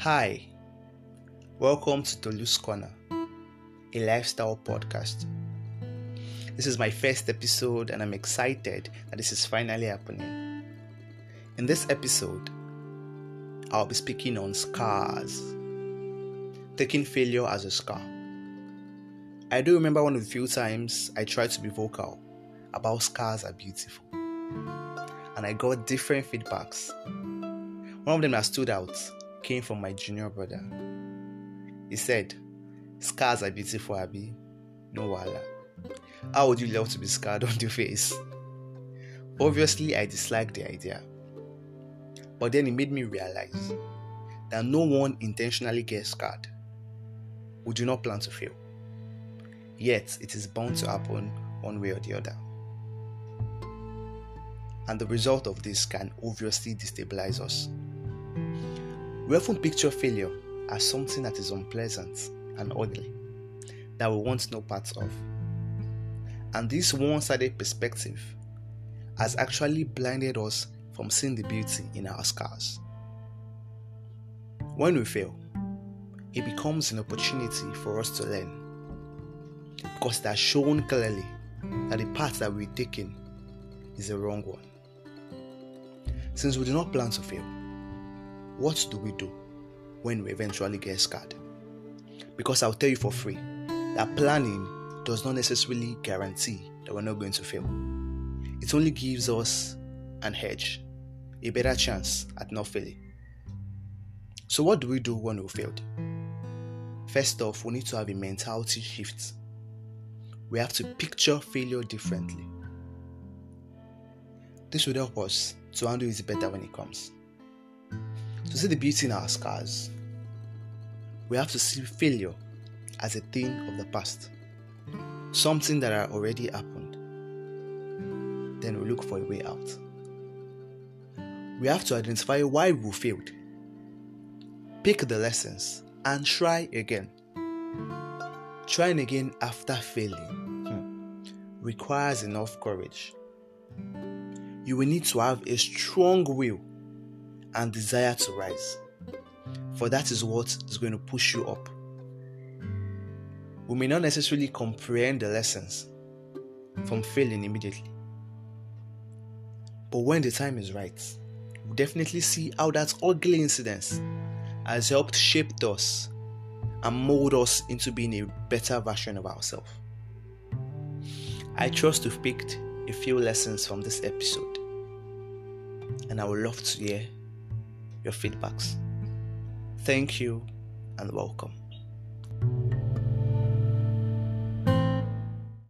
Hi, welcome to Tolu's Corner, a lifestyle podcast. This is my first episode, and I'm excited that this is finally happening. In this episode, I'll be speaking on scars, taking failure as a scar. I do remember one of the few times I tried to be vocal about scars are beautiful, and I got different feedbacks. One of them that stood out came from my junior brother. He said, Scars are beautiful, Abby. No wala. How would you love to be scarred on your face? Obviously, I disliked the idea. But then it made me realize that no one intentionally gets scarred. We do not plan to fail. Yet, it is bound to happen one way or the other. And the result of this can obviously destabilize us. We often picture failure as something that is unpleasant and ugly, that we want no part of. And this one sided perspective has actually blinded us from seeing the beauty in our scars. When we fail, it becomes an opportunity for us to learn because it has shown clearly that the path that we're taking is the wrong one. Since we do not plan to fail, what do we do when we eventually get scared? Because I'll tell you for free that planning does not necessarily guarantee that we're not going to fail. It only gives us an edge, a better chance at not failing. So, what do we do when we failed? First off, we need to have a mentality shift. We have to picture failure differently. This will help us to handle it better when it comes. To see the beauty in our scars, we have to see failure as a thing of the past, something that had already happened. Then we look for a way out. We have to identify why we failed, pick the lessons, and try again. Trying again after failing hmm, requires enough courage. You will need to have a strong will and desire to rise. For that is what is going to push you up. We may not necessarily comprehend the lessons from failing immediately. But when the time is right, we'll definitely see how that ugly incident has helped shape us and mold us into being a better version of ourselves. I trust you've picked a few lessons from this episode, and I would love to hear your feedbacks. Thank you and welcome.